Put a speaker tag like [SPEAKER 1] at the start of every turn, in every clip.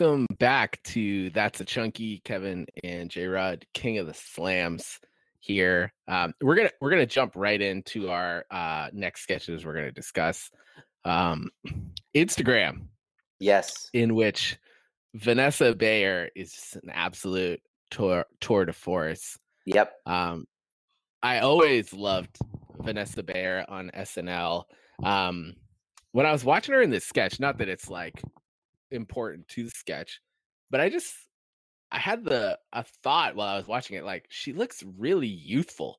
[SPEAKER 1] Welcome back to That's a Chunky Kevin and J Rod, King of the Slams here. Um, we're gonna we're gonna jump right into our uh, next sketches we're gonna discuss. Um, Instagram,
[SPEAKER 2] Yes.
[SPEAKER 1] in which Vanessa Bayer is an absolute tour tour de force.
[SPEAKER 2] Yep.
[SPEAKER 1] Um, I always loved Vanessa Bayer on SNL. Um, when I was watching her in this sketch, not that it's like important to the sketch, but I just I had the a thought while I was watching it, like she looks really youthful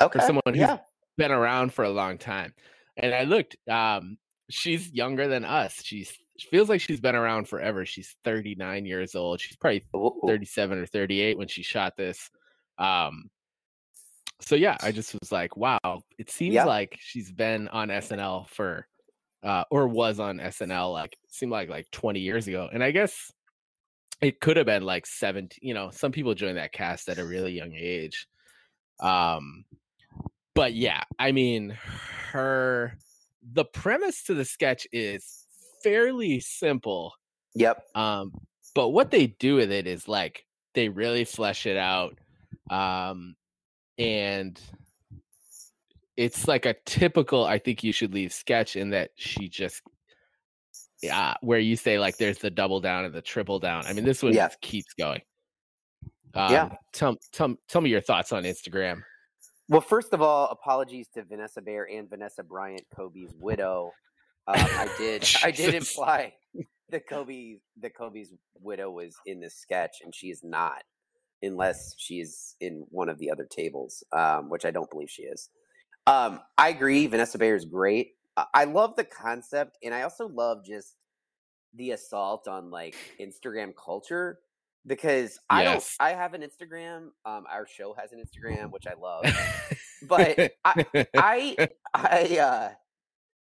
[SPEAKER 2] Okay.
[SPEAKER 1] for someone who's
[SPEAKER 2] yeah.
[SPEAKER 1] been around for a long time. And I looked, um, she's younger than us. She's she feels like she's been around forever. She's 39 years old. She's probably
[SPEAKER 2] Ooh.
[SPEAKER 1] 37 or 38 when she shot this. Um, so yeah, I just was like, wow, it seems
[SPEAKER 2] Yeah.
[SPEAKER 1] like she's been on SNL for, uh, or was on SNL like seemed like like 20 years ago, and I guess it could have been like 17. You know, some people join that cast at a really young age. Um, but yeah, I mean, her the premise to the sketch is fairly simple
[SPEAKER 2] Yep.
[SPEAKER 1] um but what they do with it is like they really flesh it out um and it's like a typical i think you should leave sketch in that she just yeah where you say like there's the double down and the triple down i mean this one
[SPEAKER 2] Yeah.
[SPEAKER 1] just keeps going um,
[SPEAKER 2] Yeah.
[SPEAKER 1] tell, tell, tell me your thoughts on instagram
[SPEAKER 2] Well, first of all, apologies to Vanessa Bayer and Vanessa Bryant, Kobe's widow. Um, I did. I did imply that Kobe, that Kobe's widow was in this sketch, and she is not, unless she's in one of the other tables, um, which I don't believe she is. Um, I agree. Vanessa Bayer is great. I- I love the concept, and I also love just the assault on like Instagram culture because I
[SPEAKER 1] Yes.
[SPEAKER 2] don't. I have an Instagram. Um, our show has an Instagram, which I love but I, I, I, uh,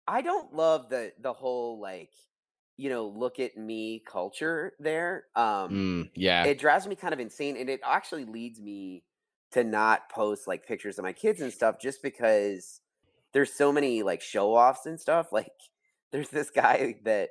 [SPEAKER 2] I don't love the the whole like, you know, look at me culture there. Um,
[SPEAKER 1] Mm, yeah
[SPEAKER 2] it drives me kind of insane, and it actually leads me to not post like pictures of my kids and stuff, just because there's so many like show offs and stuff. Like, there's this guy that,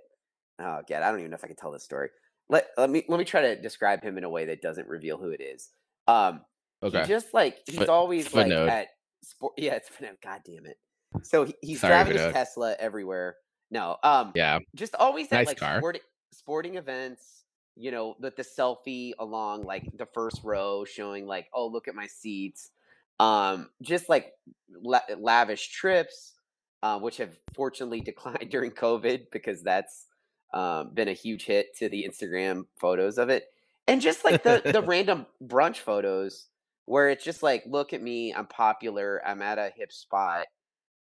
[SPEAKER 2] oh god, I don't even know if I can tell this story. Let let me let me try to describe him in a way that doesn't reveal who it is. Um,
[SPEAKER 1] okay
[SPEAKER 2] just like he's
[SPEAKER 1] Foot-
[SPEAKER 2] always like
[SPEAKER 1] footnote.
[SPEAKER 2] at sport. Yeah, it's footnote. God damn it. So he, he's
[SPEAKER 1] Sorry,
[SPEAKER 2] driving his. Tesla everywhere. No, um,
[SPEAKER 1] yeah
[SPEAKER 2] just always at
[SPEAKER 1] Nice
[SPEAKER 2] like
[SPEAKER 1] car.
[SPEAKER 2] sporting sporting events. You know, with the selfie along like the first row, showing like, oh, look at my seats. Um, just like la- lavish trips, uh, which have fortunately declined during COVID because that's um, been a huge hit to the Instagram photos of it, and just like the the random brunch photos where it's just like, look at me, I'm popular, I'm at a hip spot,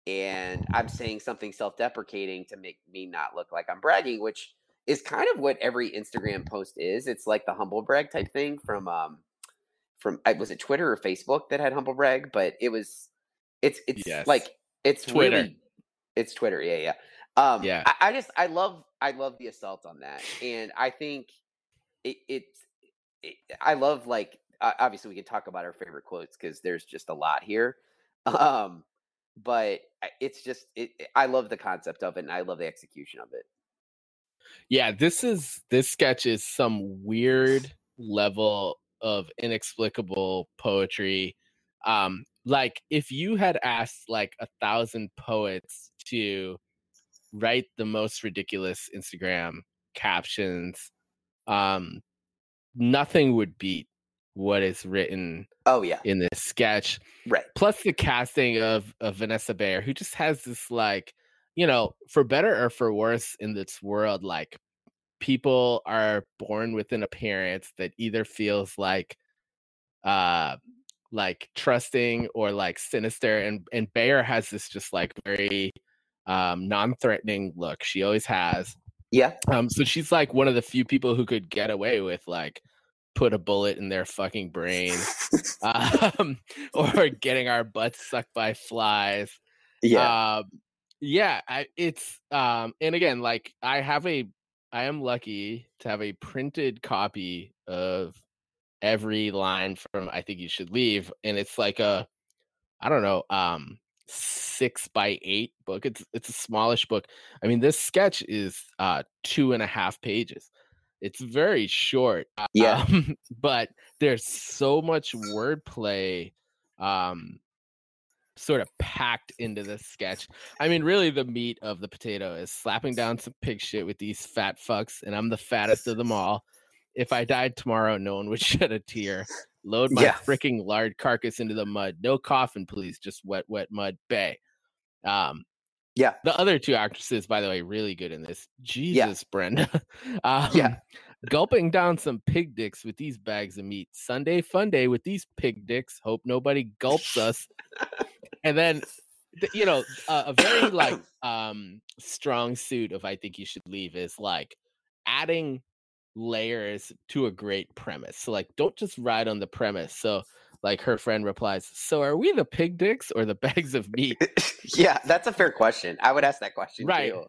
[SPEAKER 2] and I'm saying something self-deprecating to make me not look like I'm bragging, which is kind of what every Instagram post is. It's like the humble brag type thing from um from I- was it Twitter or Facebook that had humble brag, but it was it's it's
[SPEAKER 1] Yes.
[SPEAKER 2] like it's
[SPEAKER 1] Twitter.
[SPEAKER 2] really it's Twitter, yeah, yeah. Um
[SPEAKER 1] Yeah.
[SPEAKER 2] I, I just I love I love the assault on that. And I think it it's it, I love like uh, obviously we can talk about our favorite quotes because there's just a lot here. Um but it's just it, it- I love the concept of it and I love the execution of it.
[SPEAKER 1] Yeah, this is this sketch is some weird level of inexplicable poetry. Um, like if you had asked like a thousand poets to write the most ridiculous Instagram captions, um, nothing would beat what is written
[SPEAKER 2] Oh yeah,
[SPEAKER 1] in this sketch
[SPEAKER 2] right.
[SPEAKER 1] plus the casting of, of Vanessa Bayer, who just has this like, you know, for better or for worse in this world, like people are born with an appearance that either feels like uh like trusting or like sinister and and Bayer has this just like very um non-threatening look she always has
[SPEAKER 2] Yeah,
[SPEAKER 1] um so she's like one of the few people who could get away with like put a bullet in their fucking brain um, or getting our butts sucked by flies.
[SPEAKER 2] yeah,
[SPEAKER 1] Um, yeah, I, it's um, and again, like I have a, I am lucky to have a printed copy of every line from I think you should leave, and it's like a, I don't know, um, six by eight book. It's it's a smallish book. I mean, this sketch is uh two and a half pages. It's very short.
[SPEAKER 2] Yeah.
[SPEAKER 1] Um, but there's so much wordplay um sort of packed into this sketch. I mean, really the meat of the potato is slapping down some pig shit with these fat fucks, and I'm the fattest of them all. If I died tomorrow, no one would shed a tear. Load my
[SPEAKER 2] Yeah.
[SPEAKER 1] freaking lard carcass into the mud. No coffin, please. Just wet, wet mud. Bay. Um,
[SPEAKER 2] Yeah.
[SPEAKER 1] the other two actresses, by the way, really good in this. Jesus, Brenda. um,
[SPEAKER 2] Yeah.
[SPEAKER 1] Gulping down some pig dicks with these bags of meat. Sunday fun day with these pig dicks. Hope nobody gulps us. and then, you know, uh, a very like um strong suit of I think you should leave is like adding layers to a great premise. So like, don't just ride on the premise. So like her friend replies, "So are we the pig dicks or the bags of meat?"
[SPEAKER 2] yeah, that's a fair question. I would ask that question
[SPEAKER 1] Right.
[SPEAKER 2] too.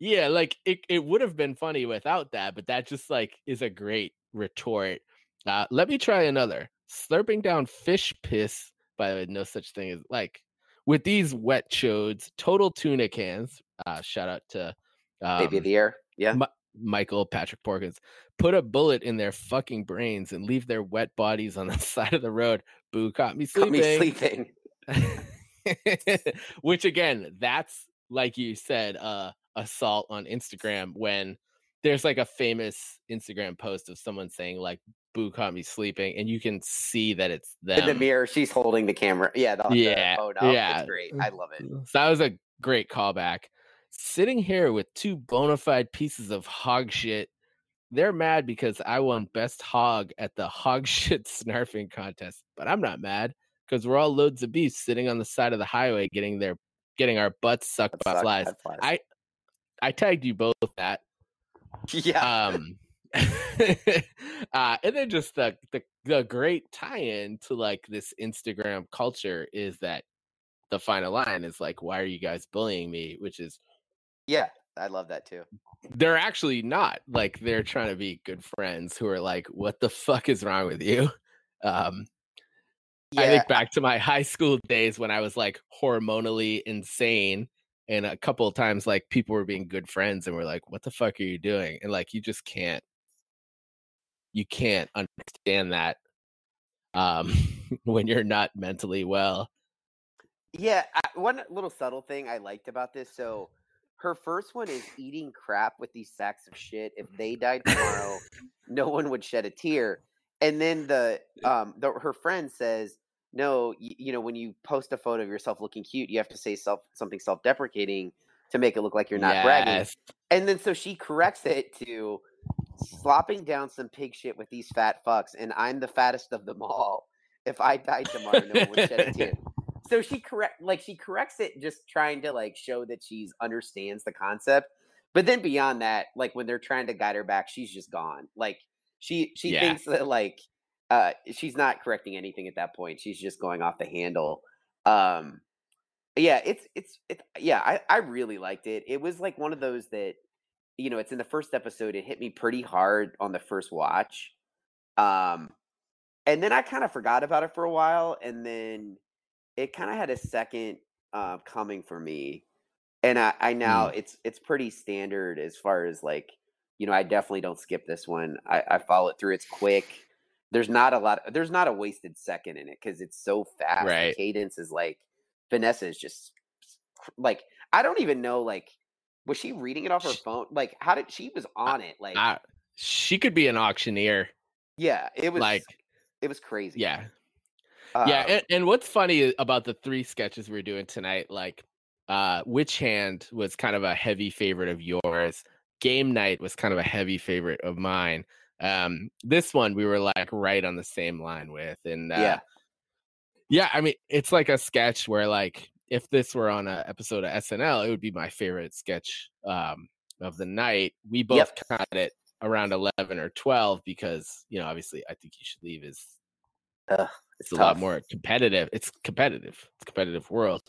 [SPEAKER 1] Yeah, like it, it would have been funny without that, but that just like is a great retort. Uh, let me try another. Slurping down fish piss, by the way, no such thing as like with these wet chodes, total tuna cans. Uh, shout out to
[SPEAKER 2] Baby
[SPEAKER 1] um,
[SPEAKER 2] of the year. Yeah.
[SPEAKER 1] Mi- Michael Patrick Porkins. Put a bullet in their fucking brains and leave their wet bodies on the side of the road. Boo caught me sleeping.
[SPEAKER 2] me sleeping.
[SPEAKER 1] Which again, that's like you said, uh assault on Instagram when there's like a famous Instagram post of someone saying like boo caught me sleeping and you can see that it's them.
[SPEAKER 2] In the mirror, she's holding the camera. Yeah. The, the
[SPEAKER 1] Yeah,
[SPEAKER 2] phone up.
[SPEAKER 1] yeah.
[SPEAKER 2] It's great. I love it.
[SPEAKER 1] So that was a great callback. Sitting here with two bona fide pieces of hog shit. They're mad because I won best hog at the hog shit snarfing contest, but I'm not mad because we're all loads of beef sitting on the side of the highway getting their getting our butts sucked by flies.
[SPEAKER 2] flies.
[SPEAKER 1] I I tagged you both that.
[SPEAKER 2] yeah.
[SPEAKER 1] Um uh and then just the, the the great tie-in to like this Instagram culture is that the final line is like, why are you guys bullying me? Which is
[SPEAKER 2] yeah. I love that too.
[SPEAKER 1] they're actually not like they're trying to be good friends who are like, what the fuck is wrong with you? Um
[SPEAKER 2] Yeah.
[SPEAKER 1] I think back to my high school days when I was like hormonally insane. And a couple of times, like people were being good friends and were like, what the fuck are you doing? And like, you just can't, you can't understand that um, when you're not mentally well.
[SPEAKER 2] Yeah, I, one little subtle thing I liked about this. So, her first one is eating crap with these sacks of shit. If they died tomorrow, no one would shed a tear. And then the um the, her friend says, "No, you, you know when you post a photo of yourself looking cute, you have to say self something self deprecating to make it look like you're not bragging." And then so she corrects it to slopping down some pig shit with these fat fucks, and I'm the fattest of them all. If I died tomorrow, no one would shed a tear. So she correct like she corrects it just trying to like show that she's understands the concept. But then beyond that, like when they're trying to guide her back, she's just gone. Like she she
[SPEAKER 1] Yeah.
[SPEAKER 2] thinks that like uh she's not correcting anything at that point. She's just going off the handle. Um yeah, it's it's it's yeah, I I really liked it. It was like one of those that you know, it's in the first episode. It hit me pretty hard on the first watch. Um and then I kind of forgot about it for a while and then it kind of had a second uh coming for me. And I I now it's it's pretty standard as far as like you know, I definitely don't skip this one. I, I follow it through. It's quick. There's not a lot. There's not a wasted second in it because it's so fast.
[SPEAKER 1] Right.
[SPEAKER 2] The cadence is like Vanessa is just like I don't even know like was she reading it off her
[SPEAKER 1] Sh-
[SPEAKER 2] phone? Like how did she was on it? Like
[SPEAKER 1] I, she could be an auctioneer.
[SPEAKER 2] yeah, it was
[SPEAKER 1] like,
[SPEAKER 2] it was crazy.
[SPEAKER 1] yeah.
[SPEAKER 2] Uh,
[SPEAKER 1] yeah and, and what's funny about the three sketches we're doing tonight like uh witch hand was kind of a heavy favorite of yours game night was kind of a heavy favorite of mine um this one we were like right on the same line with and uh,
[SPEAKER 2] Yeah.
[SPEAKER 1] yeah i mean it's like a sketch where like if this were on a episode of snl it would be my favorite sketch um of the night we both
[SPEAKER 2] Yep.
[SPEAKER 1] caught it around 11 or 12 because you know obviously i think you should leave is
[SPEAKER 2] Ugh,
[SPEAKER 1] it's
[SPEAKER 2] it's
[SPEAKER 1] a lot more competitive. It's competitive. It's a competitive world.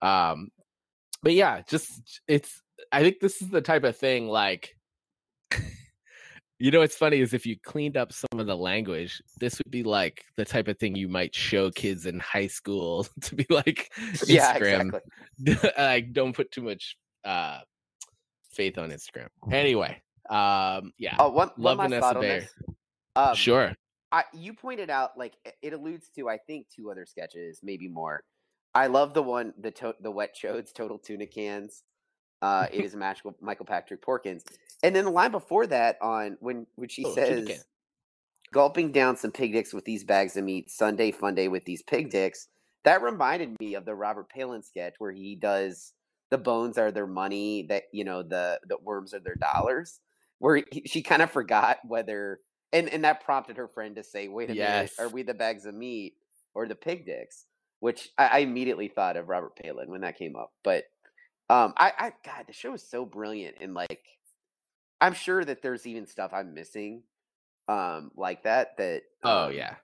[SPEAKER 1] Um, but yeah, just it's. I think this is the type of thing like. You know what's funny is if you cleaned up some of the language, this would be like the type of thing you might show kids in high school to be like
[SPEAKER 2] Yeah,
[SPEAKER 1] Instagram.
[SPEAKER 2] exactly.
[SPEAKER 1] like don't put too much uh faith on Instagram. Anyway, Um, yeah.
[SPEAKER 2] Oh, one, one
[SPEAKER 1] Love Vanessa Bayer.
[SPEAKER 2] Um,
[SPEAKER 1] sure.
[SPEAKER 2] I, you pointed out like it- it alludes to I think two other sketches, maybe more. I love the one the to- the wet chodes total tuna cans. Uh, it is a magical Michael Patrick Porkins, and then the line before that on when when she
[SPEAKER 1] Oh,
[SPEAKER 2] says. "Gulping down some pig dicks with these bags of meat, Sunday fun day with these pig dicks." That reminded me of the Robert Palin sketch where he does the bones are their money, that you know the the worms are their dollars. Where he, she kind of forgot whether and and that prompted her friend to say, "Wait a minute, are we the bags of meat or the pig dicks?" Which I, I immediately thought of Robert Palin when that came up. But um, I, I God, the show is so brilliant, and like, I'm sure that there's even stuff I'm missing, um, like that. That
[SPEAKER 1] Oh
[SPEAKER 2] um,
[SPEAKER 1] yeah.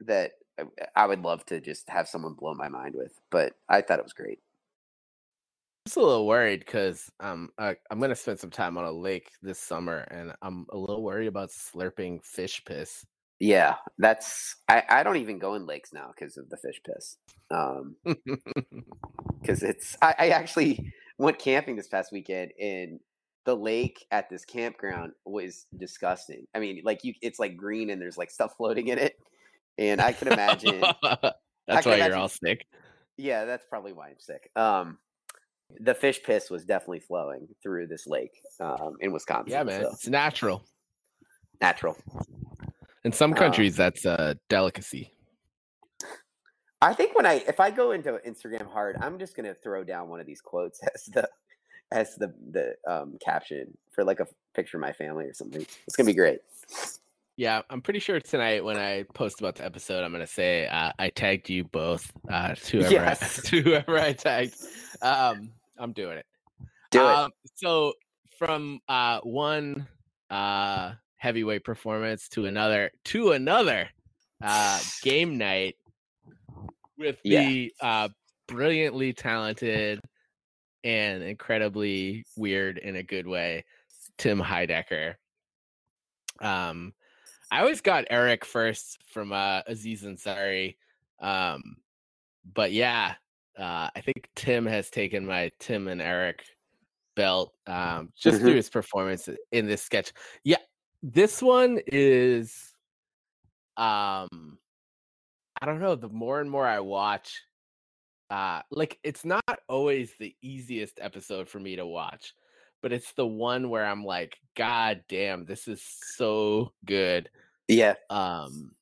[SPEAKER 2] that I- I would love to just have someone blow my mind with. But I thought it was great.
[SPEAKER 1] I'm just a little worried because um I, I'm gonna spend some time on a lake this summer, and I'm a little worried about slurping fish piss.
[SPEAKER 2] Yeah, that's I, I don't even go in lakes now because of the fish piss. Um, because it's I, I actually went camping this past weekend and the lake at this campground was disgusting. I mean, like you it's like green and there's like stuff floating in it. And I can imagine
[SPEAKER 1] That's
[SPEAKER 2] can
[SPEAKER 1] why
[SPEAKER 2] imagine-
[SPEAKER 1] you're all sick.
[SPEAKER 2] yeah, that's probably why I'm sick. Um the fish piss was definitely flowing through this lake um in Wisconsin.
[SPEAKER 1] Yeah, man.
[SPEAKER 2] so
[SPEAKER 1] It's natural.
[SPEAKER 2] natural.
[SPEAKER 1] In some
[SPEAKER 2] Uh,
[SPEAKER 1] countries, that's a delicacy.
[SPEAKER 2] I think when I if I go into Instagram hard, I'm just gonna throw down one of these quotes as the as the the um caption for like a picture of my family or something. It's gonna be great.
[SPEAKER 1] Yeah, I'm pretty sure tonight when I post about the episode, I'm gonna say uh, I tagged you both uh, to whoever I,
[SPEAKER 2] Yes.
[SPEAKER 1] to whoever I tagged. Um, I'm doing it.
[SPEAKER 2] Do it.
[SPEAKER 1] Um, so from uh, one uh, heavyweight performance to another to another uh, game night with
[SPEAKER 2] Yeah.
[SPEAKER 1] the uh, brilliantly talented and incredibly weird in a good way Tim Heidecker. Um, I always got Eric first from uh, Aziz Ansari. Um, but yeah, uh, I think Tim has taken my Tim and Eric belt um, just
[SPEAKER 2] Mhm.
[SPEAKER 1] through his performance in this sketch. Yeah, this one is, um, I don't know. The more and more I watch, uh, like it's not always the easiest episode for me to watch, but it's the one where I'm like, God damn, this is so good
[SPEAKER 2] yeah.
[SPEAKER 1] um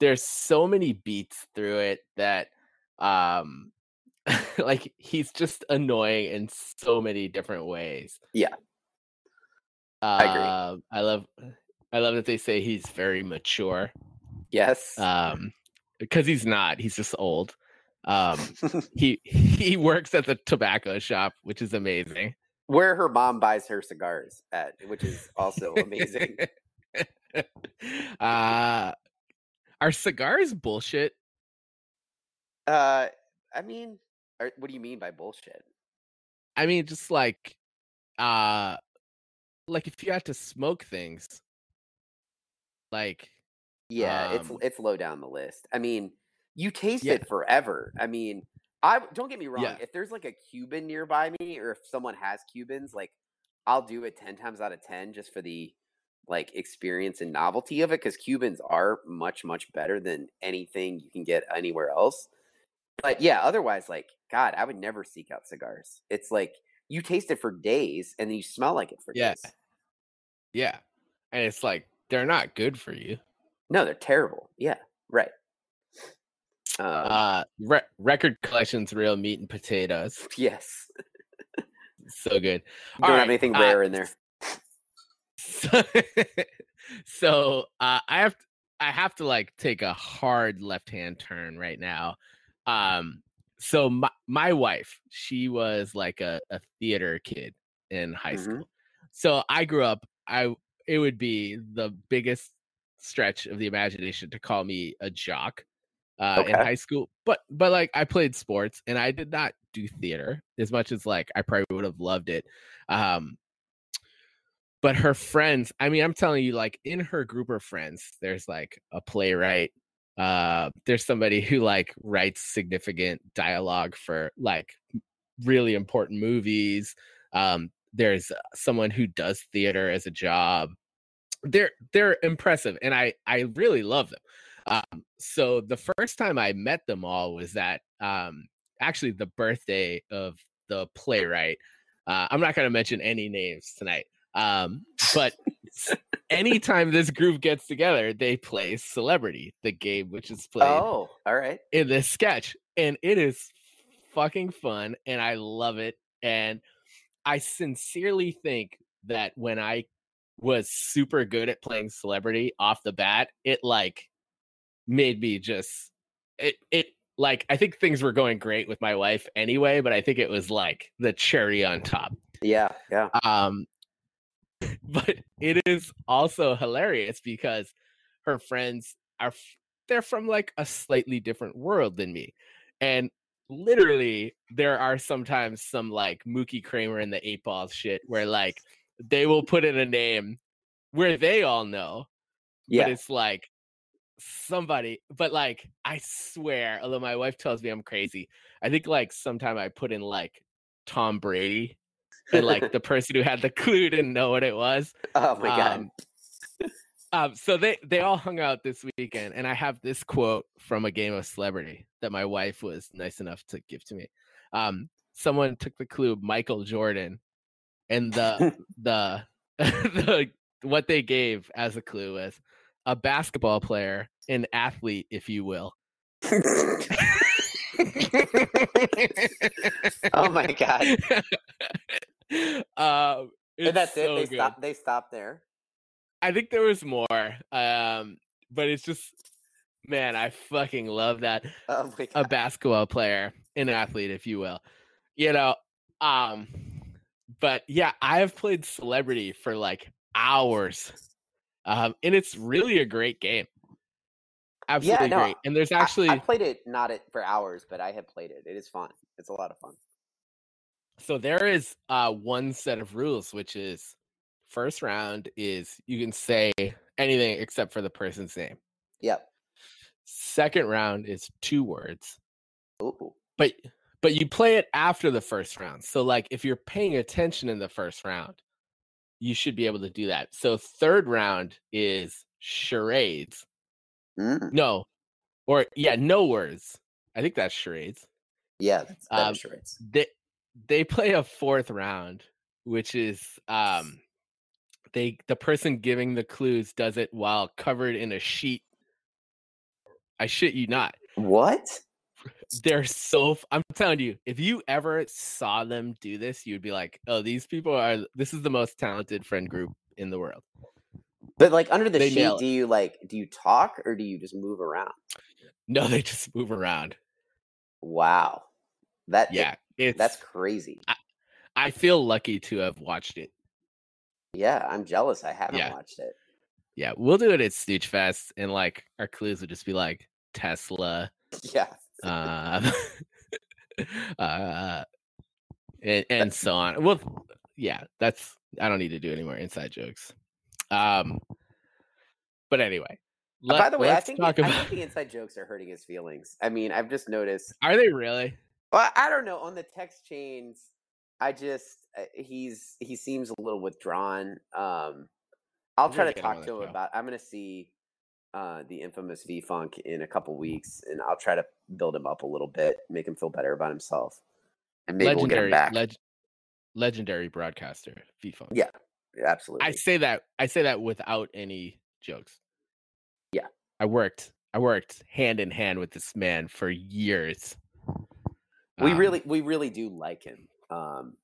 [SPEAKER 1] there's so many beats through it that um like he's just annoying in so many different ways
[SPEAKER 2] Yeah. I agree.
[SPEAKER 1] uh, i love i love that they say he's very mature
[SPEAKER 2] Yes.
[SPEAKER 1] um because he's not he's just old um he he works at the tobacco shop which is amazing
[SPEAKER 2] Where her mom buys her cigars at, which is also amazing.
[SPEAKER 1] uh are cigars bullshit
[SPEAKER 2] uh I mean, are, what do you mean by bullshit?
[SPEAKER 1] I mean, just like, uh, like if you had to smoke things, like,
[SPEAKER 2] Yeah, it's
[SPEAKER 1] Um,
[SPEAKER 2] it's low down the list. I mean, you taste
[SPEAKER 1] Yeah.
[SPEAKER 2] it forever. I mean, I don't get me wrong.
[SPEAKER 1] Yeah.
[SPEAKER 2] If there's like a Cuban nearby me, or if someone has Cubans, like I'll do it ten times out of ten just for the like experience and novelty of it. Because Cubans are much much better than anything you can get anywhere else. But yeah, otherwise, like God, I would never seek out cigars. It's like you taste it for days and then you smell like it for
[SPEAKER 1] Yeah.
[SPEAKER 2] days.
[SPEAKER 1] yeah, and it's like they're not good for you.
[SPEAKER 2] No, they're terrible. Yeah, right. Um,
[SPEAKER 1] Uh, re- record collections, real meat and potatoes,
[SPEAKER 2] yes.
[SPEAKER 1] so good.
[SPEAKER 2] You don't
[SPEAKER 1] All
[SPEAKER 2] have
[SPEAKER 1] right,
[SPEAKER 2] anything
[SPEAKER 1] uh,
[SPEAKER 2] rare in there.
[SPEAKER 1] So, so uh, I have I have to like take a hard left hand turn right now. Um, so my my wife, she was like a, a theater kid in high
[SPEAKER 2] Mhm.
[SPEAKER 1] school. So I grew up. I it would be the biggest stretch of the imagination to call me a jock uh, in high school. But but like I played sports and I did not do theater as much as like I probably would have loved it. Um, but her friends, I mean, I'm telling you, like in her group of friends, there's like a playwright. Uh, there's somebody who like writes significant dialogue for like really important movies. Um, there's uh, someone who does theater as a job. They're they're impressive, and I I really love them. Um, so the first time I met them all was at um, actually the birthday of the playwright. Uh, I'm not going to mention any names tonight, um, but anytime this group gets together, they play Celebrity, the game which is played
[SPEAKER 2] Oh, all right.
[SPEAKER 1] in this sketch, and it is fucking fun, and I love it. And I sincerely think that when I was super good at playing Celebrity off the bat, it like made me just it it like I think things were going great with my wife anyway, but I think it was like the cherry on top.
[SPEAKER 2] Yeah, yeah.
[SPEAKER 1] Um, but it is also hilarious because her friends are they're from like a slightly different world than me, and literally there are sometimes some like Mookie Kramer and the Eight Balls shit where like they will put in a name where they all know,
[SPEAKER 2] Yeah.
[SPEAKER 1] but it's like somebody but like i swear although my wife tells me i'm crazy i think like sometime i put in like tom brady and like the person who had the clue didn't know what it was
[SPEAKER 2] oh my god.
[SPEAKER 1] um, um so they they all hung out this weekend and i have this quote from a game of celebrity that my wife was nice enough to give to me um someone took the clue michael jordan and the the the what they gave as a clue was a basketball player, an athlete, if you will.
[SPEAKER 2] oh my god.
[SPEAKER 1] um,
[SPEAKER 2] And that's
[SPEAKER 1] so
[SPEAKER 2] it. They
[SPEAKER 1] good.
[SPEAKER 2] stop. They stop there.
[SPEAKER 1] I think there was more, um, but it's just, man, I fucking love that
[SPEAKER 2] Oh
[SPEAKER 1] a basketball player, an athlete, if you will. You know, um, but yeah, I have played celebrity for like hours. Um, and it's really a great game. Absolutely
[SPEAKER 2] no,
[SPEAKER 1] great. And there's
[SPEAKER 2] I-
[SPEAKER 1] actually
[SPEAKER 2] I, played it not it for hours, but I have played it. It is fun. It's a lot of fun.
[SPEAKER 1] so there is uh one set of rules, which is first round is you can say anything except for the person's name.
[SPEAKER 2] Yep.
[SPEAKER 1] Second round is two words.
[SPEAKER 2] Ooh.
[SPEAKER 1] but but you play it after the first round. So like if you're paying attention in the first round, you should be able to do that. So third round is charades.
[SPEAKER 2] Mm.
[SPEAKER 1] No. Or yeah, no words. I think that's charades.
[SPEAKER 2] Yeah, that's, that
[SPEAKER 1] Um,
[SPEAKER 2] charades.
[SPEAKER 1] They they play a fourth round, which is um they the person giving the clues does it while covered in a sheet. I shit you not.
[SPEAKER 2] What?
[SPEAKER 1] They're so I'm telling you if you ever saw them do this you'd be like oh these people are this is the most talented friend group in the world
[SPEAKER 2] But like under the
[SPEAKER 1] They
[SPEAKER 2] sheet, do you like do you talk or do you just move around?
[SPEAKER 1] no they just move around
[SPEAKER 2] Wow. That
[SPEAKER 1] yeah it's
[SPEAKER 2] that's crazy.
[SPEAKER 1] i feel lucky to have watched it
[SPEAKER 2] Yeah, I'm jealous. I haven't
[SPEAKER 1] Yeah.
[SPEAKER 2] watched it.
[SPEAKER 1] yeah we'll do it at stooch fest and like our clues would just be like tesla
[SPEAKER 2] Yeah.
[SPEAKER 1] Um uh and, and so on well yeah that's i don't need to do any more inside jokes um but anyway
[SPEAKER 2] Uh, By the way, I think
[SPEAKER 1] talk
[SPEAKER 2] the, I think the inside jokes are hurting his feelings. I mean, I've just noticed.
[SPEAKER 1] are they really
[SPEAKER 2] Well, I don't know. On the text chains, I just uh, he's he seems a little withdrawn. Um, I'll try to talk to him about. I'm gonna see uh, the infamous V Funk in a couple weeks, and I'll try to build him up a little bit, make him feel better about himself, and maybe we'll get him back.
[SPEAKER 1] leg- legendary broadcaster V Funk.
[SPEAKER 2] Yeah, Absolutely.
[SPEAKER 1] I say that I say that without any jokes.
[SPEAKER 2] Yeah.
[SPEAKER 1] I worked I worked hand in hand with this man for years.
[SPEAKER 2] we
[SPEAKER 1] Um,
[SPEAKER 2] really we really do like him, um,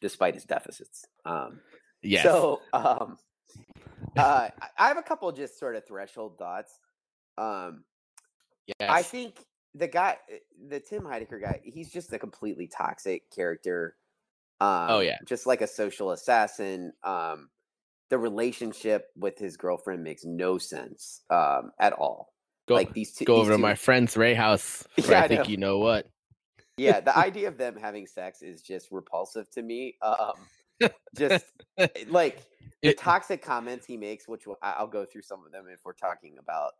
[SPEAKER 2] despite his deficits. Um,
[SPEAKER 1] yes.
[SPEAKER 2] So, um, uh, I- have a couple just sort of threshold thoughts. Um,
[SPEAKER 1] yes.
[SPEAKER 2] I think the guy, eh, the Tim Heidecker guy, he's just a completely toxic character. Um,
[SPEAKER 1] Oh, yeah.
[SPEAKER 2] just like a social assassin. Um, the relationship with his girlfriend makes no sense um, at all.
[SPEAKER 1] go
[SPEAKER 2] like these two,
[SPEAKER 1] go
[SPEAKER 2] these
[SPEAKER 1] over to my friend's Ray house.
[SPEAKER 2] Yeah,
[SPEAKER 1] I
[SPEAKER 2] I
[SPEAKER 1] think
[SPEAKER 2] know.
[SPEAKER 1] you know what.
[SPEAKER 2] yeah, the idea of them having sex is just repulsive to me. Um, just eh, like the
[SPEAKER 1] It-
[SPEAKER 2] toxic comments he makes, which will, I'll go through some of them if we're talking about.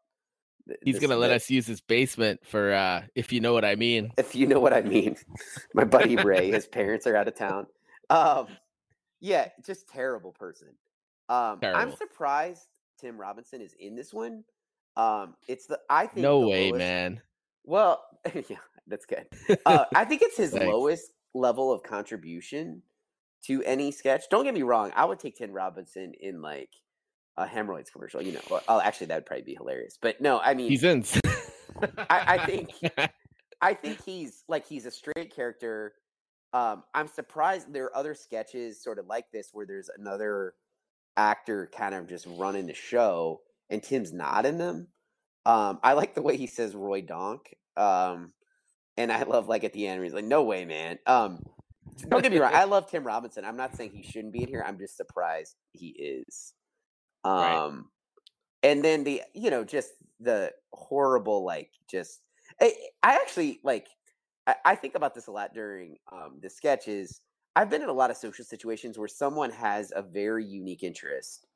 [SPEAKER 2] th-
[SPEAKER 1] He's gonna let us use his basement for uh if you know what I mean.
[SPEAKER 2] if you know what I mean. My buddy Ray, his parents are out of town. Um, Yeah, just terrible person. Um, I'm surprised Tim Robinson is in this one. Um, it's the I think
[SPEAKER 1] No way,
[SPEAKER 2] lowest-
[SPEAKER 1] man.
[SPEAKER 2] Well, yeah, that's good. Uh, I think it's his lowest level of contribution to any sketch. Don't get me wrong. I would take Tim Robinson in like a hemorrhoids commercial. You know, oh, actually, that would probably be hilarious. But no, I mean,
[SPEAKER 1] He's in.
[SPEAKER 2] I think- I think he's like he's a straight character. Um, I'm surprised there are other sketches sort of like this where there's another actor kind of just running the show and Tim's not in them. Um, I like the way he says Roy Donk. Um, and I love like at the end where he's like, "No way, man." Um, don't get me wrong. I love Tim Robinson. I'm not saying he shouldn't be in here. I'm just surprised he is. Um,
[SPEAKER 1] Right.
[SPEAKER 2] and then the you know just the horrible like just I, I actually like I, I think about this a lot during um, the sketches. I've been in a lot of social situations where someone has a very unique interest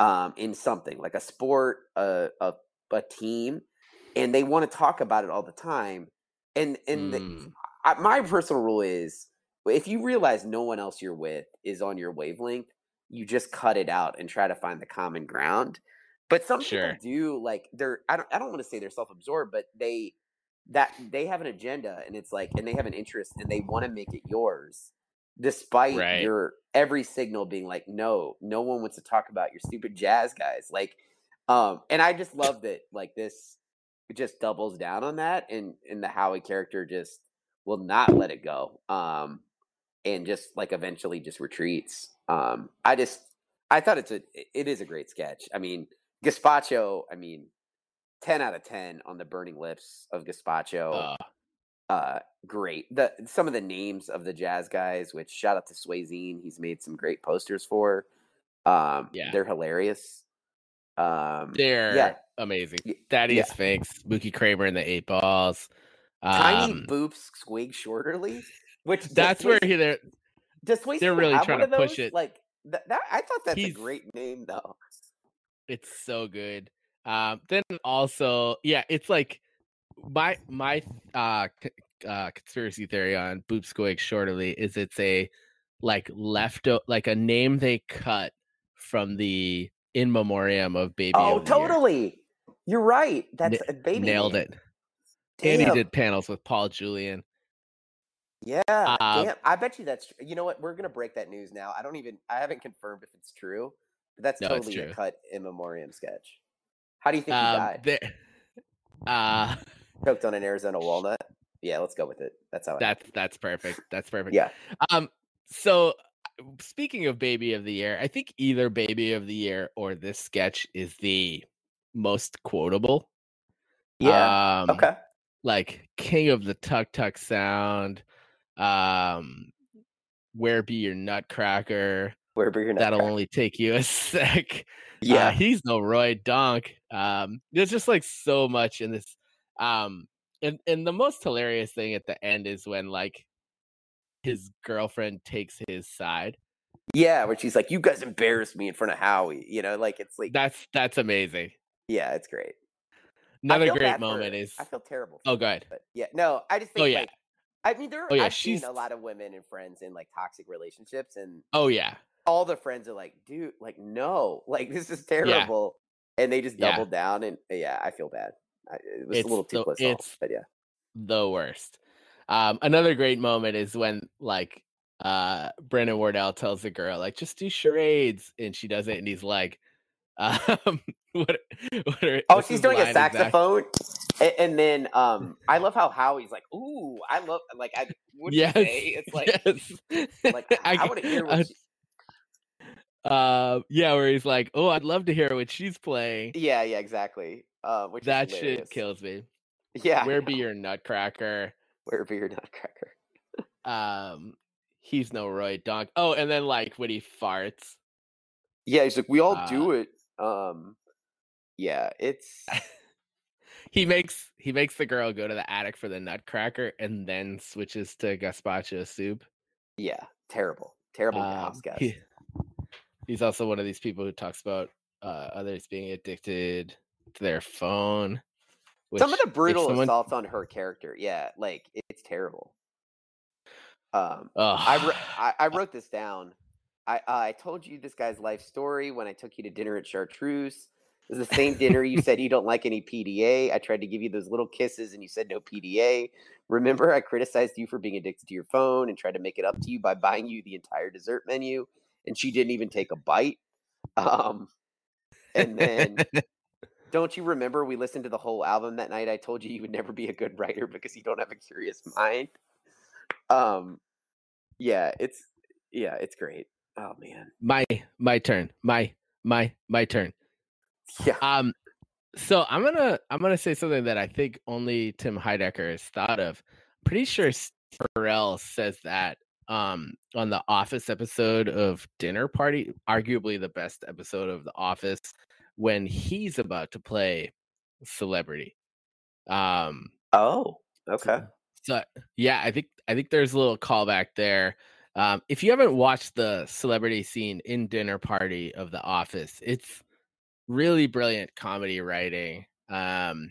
[SPEAKER 2] um, in something like a sport, a, a a team, and they want to talk about it all the time. And and the,
[SPEAKER 1] Mm,
[SPEAKER 2] I, my personal rule is if you realize no one else you're with is on your wavelength, you just cut it out and try to find the common ground. But some
[SPEAKER 1] Sure.
[SPEAKER 2] people do like they're I don't I don't want to say they're self-absorbed, but they that they have an agenda and it's like and they have an interest and they want to make it yours despite
[SPEAKER 1] Right.
[SPEAKER 2] your every signal being like no no one wants to talk about your stupid jazz guys like um and i just love that like this just doubles down on that and and the howie character just will not let it go um and just like eventually just retreats um i just i thought it's a it is a great sketch i mean gazpacho i mean 10 out of 10 on the burning lips of gazpacho
[SPEAKER 1] uh,
[SPEAKER 2] uh great the some of the names of the jazz guys which shout out to Swayzine he's made some great posters for um
[SPEAKER 1] Yeah.
[SPEAKER 2] they're hilarious um
[SPEAKER 1] they're
[SPEAKER 2] yeah
[SPEAKER 1] amazing. Thaddeus
[SPEAKER 2] yeah.
[SPEAKER 1] Sphinx, Mookie Kramer, and the Eight Balls.
[SPEAKER 2] tiny
[SPEAKER 1] Um,
[SPEAKER 2] boops squig shorterly which
[SPEAKER 1] that's where he, they're they're really trying to push it.
[SPEAKER 2] like th- that i thought that's a great name though
[SPEAKER 1] it's so good. Um, then also, yeah, it's like my my uh, c- uh conspiracy theory on Boop Squig Shortly is it's a like left like a name they cut from the in memoriam of Baby.
[SPEAKER 2] oh
[SPEAKER 1] the Year.
[SPEAKER 2] totally you're right that's a baby
[SPEAKER 1] nailed
[SPEAKER 2] name.
[SPEAKER 1] it. And he did panels with Paul Julian.
[SPEAKER 2] Yeah,
[SPEAKER 1] Uh,
[SPEAKER 2] damn. I bet you that's. tr- You know what? We're gonna break that news now. I don't even. I haven't confirmed if it's true, but that's
[SPEAKER 1] No,
[SPEAKER 2] totally a cut in memoriam sketch. How do you think he
[SPEAKER 1] Um,
[SPEAKER 2] died?
[SPEAKER 1] there, uh,
[SPEAKER 2] Choked on an Arizona walnut. Yeah, let's go with it. That's how. It
[SPEAKER 1] that's that's perfect. That's perfect.
[SPEAKER 2] Yeah.
[SPEAKER 1] Um. So, uh, speaking of baby of the year, I think either baby of the year or this sketch is the most quotable.
[SPEAKER 2] Yeah.
[SPEAKER 1] Um,
[SPEAKER 2] okay.
[SPEAKER 1] Like king of the tuck tuck sound. Um, where be your nutcracker?
[SPEAKER 2] Where be your
[SPEAKER 1] That'll only take you a sec. Uh,
[SPEAKER 2] Yeah.
[SPEAKER 1] he's no Roy Donk. Um, there's just like so much in this. Um, and and the most hilarious thing at the end is when like his girlfriend takes his side.
[SPEAKER 2] yeah. Where she's like, "You guys embarrassed me in front of Howie." You know, like it's like,
[SPEAKER 1] That's that's amazing.
[SPEAKER 2] yeah, it's great.
[SPEAKER 1] Another great
[SPEAKER 2] bad for
[SPEAKER 1] moment is
[SPEAKER 2] I feel terrible.
[SPEAKER 1] oh,
[SPEAKER 2] for her,
[SPEAKER 1] go ahead.
[SPEAKER 2] But yeah, no, I just think
[SPEAKER 1] Oh, yeah.
[SPEAKER 2] like. I mean, there.
[SPEAKER 1] Oh, yeah,
[SPEAKER 2] I've seen
[SPEAKER 1] she's-
[SPEAKER 2] a lot of women and friends in like toxic relationships, and
[SPEAKER 1] Oh yeah,
[SPEAKER 2] all the friends are like, dude, like, no, like this is terrible. And they just
[SPEAKER 1] Yeah.
[SPEAKER 2] doubled down and yeah, I feel bad. I, it was
[SPEAKER 1] It's
[SPEAKER 2] a little too close,
[SPEAKER 1] it's-
[SPEAKER 2] but yeah.
[SPEAKER 1] the worst. Um, another great moment is when like uh Brandon Wardell tells the girl like just do charades and she does it and he's like um what, what are,
[SPEAKER 2] Oh, she's doing a saxophone, and, and then um, I love how Howie's like, ooh, I love like I would
[SPEAKER 1] Yes,
[SPEAKER 2] say it's like
[SPEAKER 1] yes.
[SPEAKER 2] like I,
[SPEAKER 1] I-
[SPEAKER 2] want to hear
[SPEAKER 1] I-
[SPEAKER 2] what. She,
[SPEAKER 1] uh yeah where he's like oh I'd love to hear what she's playing
[SPEAKER 2] yeah, yeah, exactly. Uh, which
[SPEAKER 1] that shit kills me
[SPEAKER 2] Yeah, I
[SPEAKER 1] where be your nutcracker
[SPEAKER 2] where be your nutcracker?
[SPEAKER 1] um he's no Roy Donk oh and then like when he farts
[SPEAKER 2] Yeah, he's like, we all
[SPEAKER 1] Uh,
[SPEAKER 2] do it. Um, yeah, it's
[SPEAKER 1] he makes he makes the girl go to the attic for the nutcracker and then switches to gazpacho soup.
[SPEAKER 2] yeah, terrible, terrible
[SPEAKER 1] Um,
[SPEAKER 2] house guys.
[SPEAKER 1] he- he's also one of these people who talks about uh, others being addicted to their phone.
[SPEAKER 2] Some of the brutal
[SPEAKER 1] someone-
[SPEAKER 2] assaults on her character, yeah, like it's terrible. Um, I, wr- I I wrote this down. I uh, I told you this guy's life story when I took you to dinner at Chartreuse. It was the same dinner you said you don't like any PDA. I tried to give you those little kisses and you said no PDA. Remember, I criticized you for being addicted to your phone and tried to make it up to you by buying you the entire dessert menu, and she didn't even take a bite. Um, and then don't you remember we listened to the whole album that night? I told you you would never be a good writer because you don't have a curious mind. Um, yeah, it's yeah, it's great. Oh man,
[SPEAKER 1] My my turn. My my my turn.
[SPEAKER 2] Yeah,
[SPEAKER 1] Um, so I'm gonna I'm gonna say something that I think only Tim Heidecker has thought of. Pretty sure Pharrell says that um on the Office episode of Dinner Party, arguably the best episode of The Office, when he's about to play celebrity. Um,
[SPEAKER 2] Oh, okay.
[SPEAKER 1] so yeah, I think I think there's a little callback there. Um, if you haven't watched the celebrity scene in Dinner Party of The Office, it's really brilliant comedy writing. Um,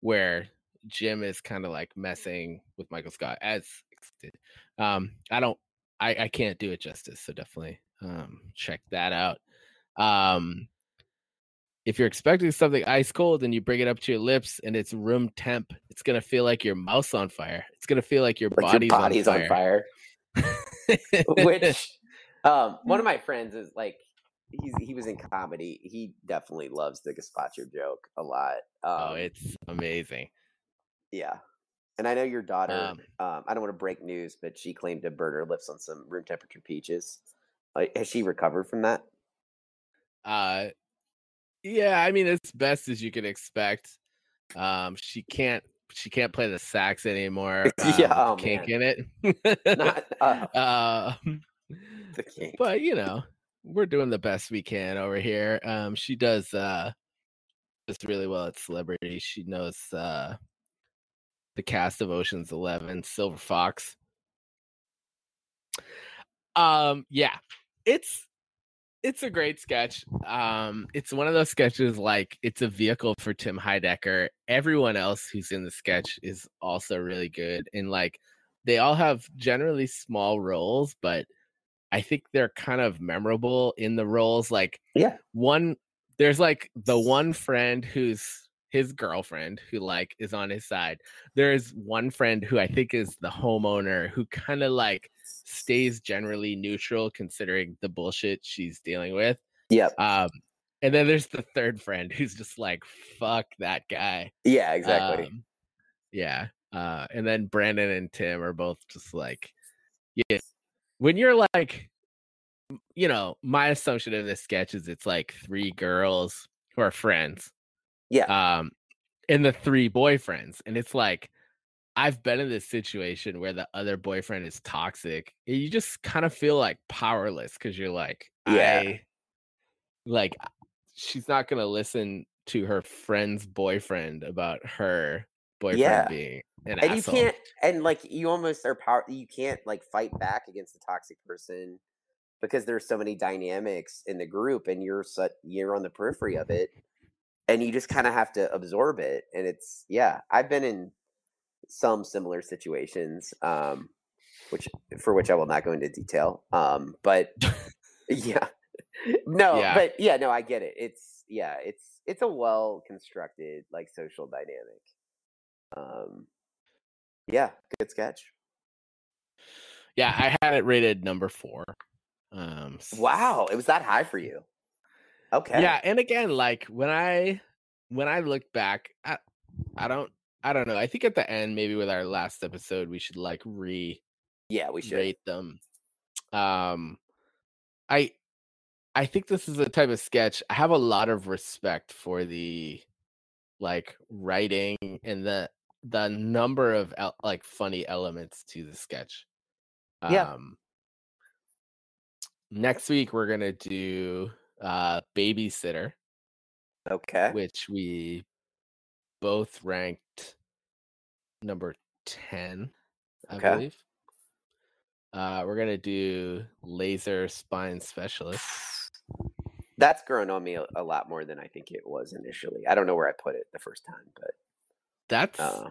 [SPEAKER 1] where Jim is kind of like messing with Michael Scott as expected. Um, I don't, I, I can't do it justice, so definitely um, check that out. Um, if you're expecting something ice cold and you bring it up to your lips and it's room temp, it's gonna feel like your mouth's on fire. It's gonna feel like your
[SPEAKER 2] Like
[SPEAKER 1] body's,
[SPEAKER 2] your body's on fire.
[SPEAKER 1] fire.
[SPEAKER 2] Which um one of my friends is like he's he was in comedy. He definitely loves the gazpacho joke a lot. Um
[SPEAKER 1] oh, it's amazing.
[SPEAKER 2] yeah. And I know your daughter,
[SPEAKER 1] Um,
[SPEAKER 2] um, I don't want to break news, but she claimed to burn her lips on some room temperature peaches. Like, has she recovered from that?
[SPEAKER 1] Uh, yeah, I mean, it's best as you can expect. Um, she can't she can't play the sax anymore.
[SPEAKER 2] Yeah,
[SPEAKER 1] um,
[SPEAKER 2] oh,
[SPEAKER 1] kink
[SPEAKER 2] man.
[SPEAKER 1] in it.
[SPEAKER 2] Not uh,
[SPEAKER 1] uh,
[SPEAKER 2] the king.
[SPEAKER 1] but you know, we're doing the best we can over here. Um, she does uh does really well at celebrity. She knows uh the cast of Ocean's Eleven, Silver Fox. Um, yeah, it's it's a great sketch. Um, it's one of those sketches like it's a vehicle for Tim Heidecker. Everyone else who's in the sketch is also really good, and like they all have generally small roles, but I think they're kind of memorable in the roles. Like
[SPEAKER 2] Yeah.
[SPEAKER 1] one, there's like the one friend who's his girlfriend who like is on his side. There's one friend who I think is the homeowner who kind of like stays generally neutral considering the bullshit she's dealing with.
[SPEAKER 2] Yep.
[SPEAKER 1] Um, and then there's the third friend who's just like, fuck that guy.
[SPEAKER 2] Yeah, exactly.
[SPEAKER 1] Um, yeah. Uh, and then Brandon and Tim are both just like, yeah. When you're like, you know, my assumption in this sketch is it's like three girls who are friends,
[SPEAKER 2] yeah.
[SPEAKER 1] um, and the three boyfriends, and it's like, I've been in this situation where the other boyfriend is toxic. and You just kind of feel like powerless because you're like,
[SPEAKER 2] Yeah.
[SPEAKER 1] I, like, she's not gonna listen to her friend's boyfriend about her boyfriend
[SPEAKER 2] Yeah.
[SPEAKER 1] being an
[SPEAKER 2] and
[SPEAKER 1] asshole.
[SPEAKER 2] you can't and like you almost are power you can't like fight back against the toxic person because there's so many dynamics in the group and you're such you're on the periphery of it and you just kind of have to absorb it and it's yeah i've been in some similar situations um which for which i will not go into detail um but yeah no
[SPEAKER 1] Yeah.
[SPEAKER 2] but yeah no i get it it's yeah it's it's a well constructed like social dynamic um yeah good sketch
[SPEAKER 1] Yeah, I had it rated number four. Um,
[SPEAKER 2] wow it was that high for you okay
[SPEAKER 1] Yeah, and again, like when I when I look back, I, I don't I don't know. I think at the end, maybe with our last episode, we should like re
[SPEAKER 2] yeah we should
[SPEAKER 1] rate them. Um, I I think this is a type of sketch. I have a lot of respect for the like writing and the the number of like funny elements to the sketch.
[SPEAKER 2] Yeah.
[SPEAKER 1] Um, next week we're gonna do uh babysitter,
[SPEAKER 2] okay
[SPEAKER 1] which we both ranked number ten, I
[SPEAKER 2] Okay.
[SPEAKER 1] believe. Uh, we're gonna do laser spine specialist.
[SPEAKER 2] that's grown on me a, a lot more than i think it was initially i don't know where i put it the first time but
[SPEAKER 1] That's
[SPEAKER 2] uh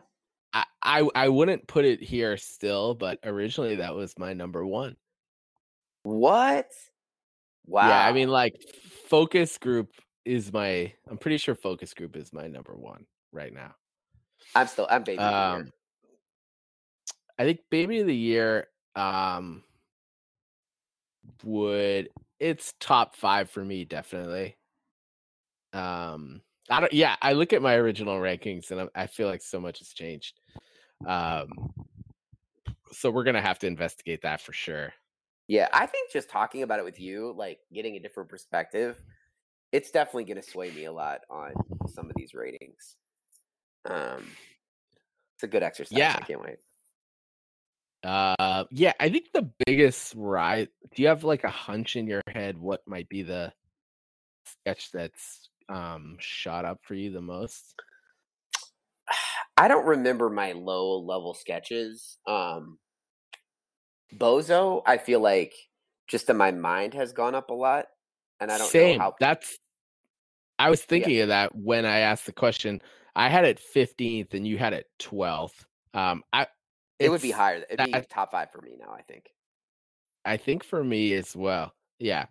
[SPEAKER 1] I, I I wouldn't put it here still, but originally that was my number one.
[SPEAKER 2] what Wow.
[SPEAKER 1] Yeah, I mean, like focus group is my. I'm pretty sure focus group is my number one right now.
[SPEAKER 2] I'm still I'm baby. of the.
[SPEAKER 1] Um, I think baby of the year um would it's top five for me definitely. Um, I don't. Yeah, I look at my original rankings and I, I feel like so much has changed. Um, so we're gonna have to investigate that for sure.
[SPEAKER 2] Yeah, I think just talking about it with you, like getting a different perspective, it's definitely going to sway me a lot on some of these ratings. Um, it's a good exercise.
[SPEAKER 1] Yeah.
[SPEAKER 2] I can't wait.
[SPEAKER 1] Uh, yeah, I think the biggest rise. Do you have like a hunch in your head what might be the sketch that's um shot up for you the most?
[SPEAKER 2] I don't remember my low level sketches. Um, Bozo, I feel like just in my mind has gone up a lot, and I don't
[SPEAKER 1] Same.
[SPEAKER 2] know how.
[SPEAKER 1] That's. I was thinking of that when I asked the question. I had it 15th and you had it 12th. Um, I
[SPEAKER 2] It would be higher. It'd be top five for me now. I think.
[SPEAKER 1] I think for me as well. Yeah.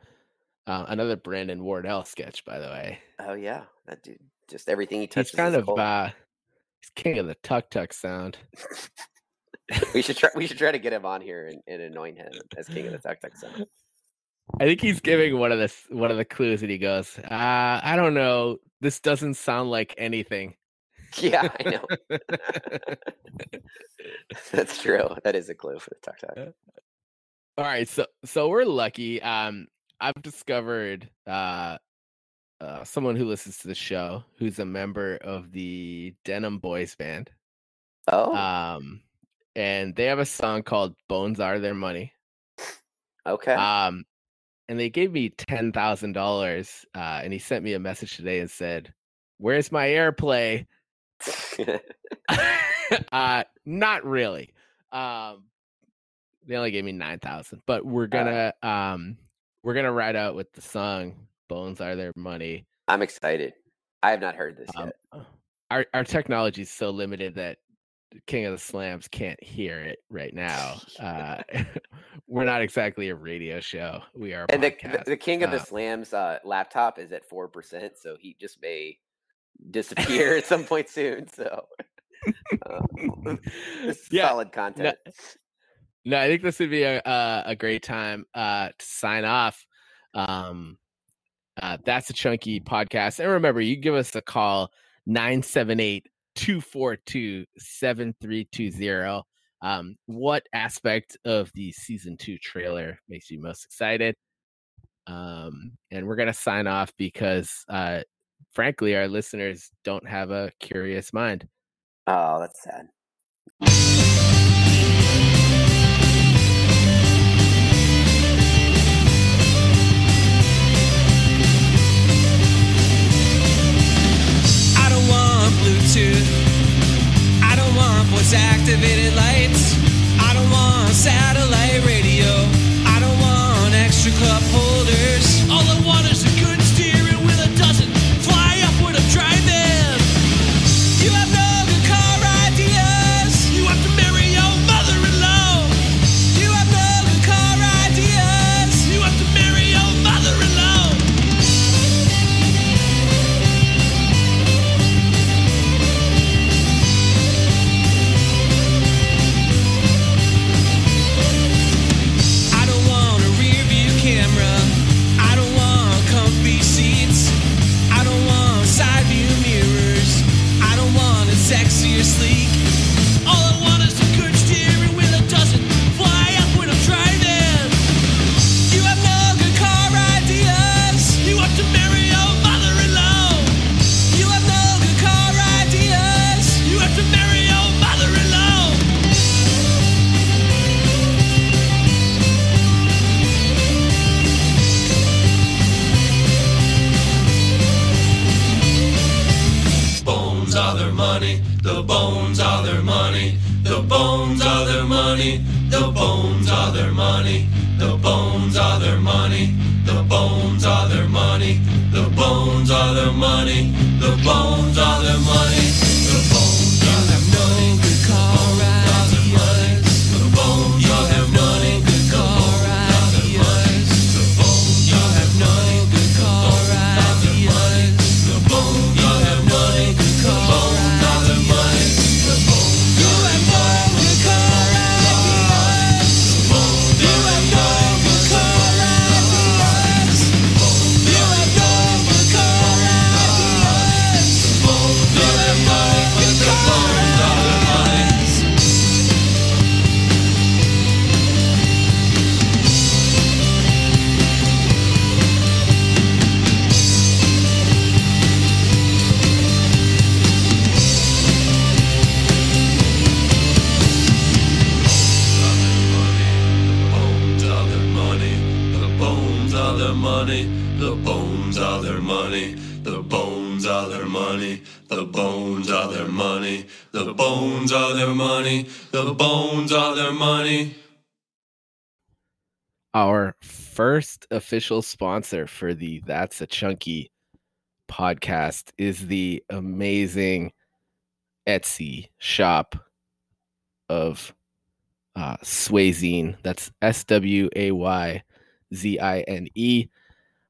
[SPEAKER 1] Uh, another Brandon Wardell sketch, by the way.
[SPEAKER 2] Oh yeah, that dude. Just everything he touches.
[SPEAKER 1] He's
[SPEAKER 2] kind
[SPEAKER 1] of uh he's king of the tuck tuck sound.
[SPEAKER 2] we should try. We should try to get him on here and, and anoint him as king of the tuck tuck Sound.
[SPEAKER 1] I think he's giving one of the one of the clues and he goes, uh, I don't know. This doesn't sound like anything.
[SPEAKER 2] Yeah, I know. That's true. That is a clue for the tuck tuck.
[SPEAKER 1] All right, so so we're lucky. Um, I've discovered uh, uh, someone who listens to the show who's a member of the Denim Boys band.
[SPEAKER 2] Oh,
[SPEAKER 1] Um, and they have a song called "Bones Are Their Money."
[SPEAKER 2] okay.
[SPEAKER 1] Um, and they gave me ten thousand dollars. Uh, and he sent me a message today and said, "Where's my airplay?" uh, not really. Um, they only gave me nine thousand, but we're gonna um, we're gonna ride out with the song "Bones Are Their Money."
[SPEAKER 2] I'm excited. I have not heard this
[SPEAKER 1] Um,
[SPEAKER 2] yet.
[SPEAKER 1] our our technology is so limited that King of the Slams can't hear it right now. Uh, we're not exactly a radio show. We are
[SPEAKER 2] And the, the the king of the
[SPEAKER 1] uh,
[SPEAKER 2] slams uh, laptop is at four percent, so he just may disappear at some point soon. So, um,
[SPEAKER 1] Yeah,
[SPEAKER 2] solid content.
[SPEAKER 1] No, I think this would be a a, a great time uh, to sign off. Um, uh, that's a chunky podcast, and remember, you give us a call 978-242-7320. Um, what aspect of the season two trailer makes you most excited? Um, and we're gonna sign off because, uh, frankly, our listeners don't have a curious mind.
[SPEAKER 2] Oh, that's sad.
[SPEAKER 3] Bluetooth. I don't want voice activated lights. I don't want satellite radio. I don't want extra cup holders. The bones are their money. The bones are their money. The bones are their money.
[SPEAKER 1] Our first official sponsor for the That's a Chunky podcast is the amazing Etsy shop of uh, Swayzine. That's S W A Y Z I N E.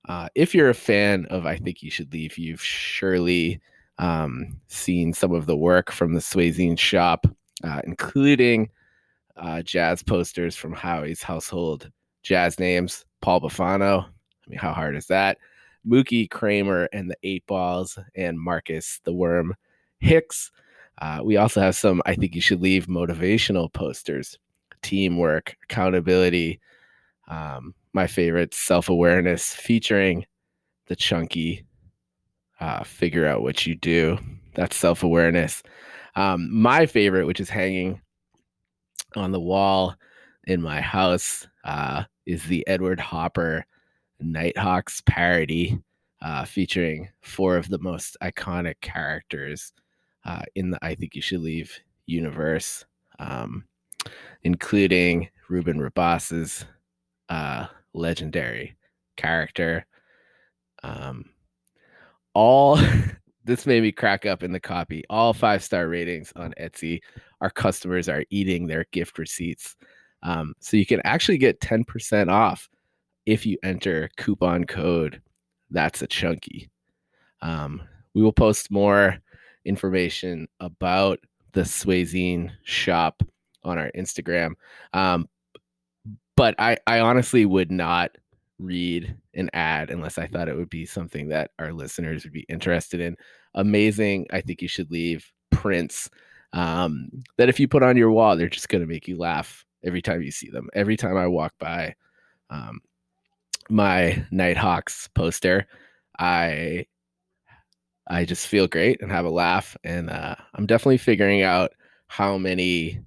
[SPEAKER 1] Uh, if you're a fan of I Think You Should Leave, you've surely um, seen some of the work from the Swayzine shop, uh, including uh, jazz posters from Howie's household jazz names Paul Bufano. I mean, how hard is that? Mookie Kramer and the Eight Balls, and Marcus the Worm Hicks. Uh, we also have some, I think you should leave motivational posters, teamwork, accountability. Um, my favorite, self awareness, featuring the chunky uh, figure out what you do. That's self awareness. Um, my favorite, which is hanging on the wall in my house, uh, is the Edward Hopper Nighthawks parody, uh, featuring four of the most iconic characters uh, in the I Think You Should Leave universe, um, including Ruben Rabasa's uh, legendary character. Um, all this made me crack up in the copy. All five star ratings on Etsy. Our customers are eating their gift receipts. Um, so you can actually get 10% off if you enter coupon code that's a chunky. Um, we will post more information about the Swayzine shop on our Instagram. Um, but I, I honestly would not read an ad unless I thought it would be something that our listeners would be interested in. Amazing. I think you should leave prints um, that if you put on your wall, they're just going to make you laugh every time you see them. Every time I walk by um, my Nighthawks poster, I I just feel great and have a laugh. And uh, I'm definitely figuring out how many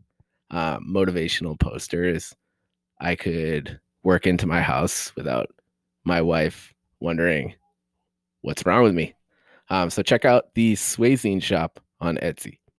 [SPEAKER 1] uh, motivational posters I could work into my house without my wife wondering what's wrong with me. Um, so check out the Swayzine shop on Etsy.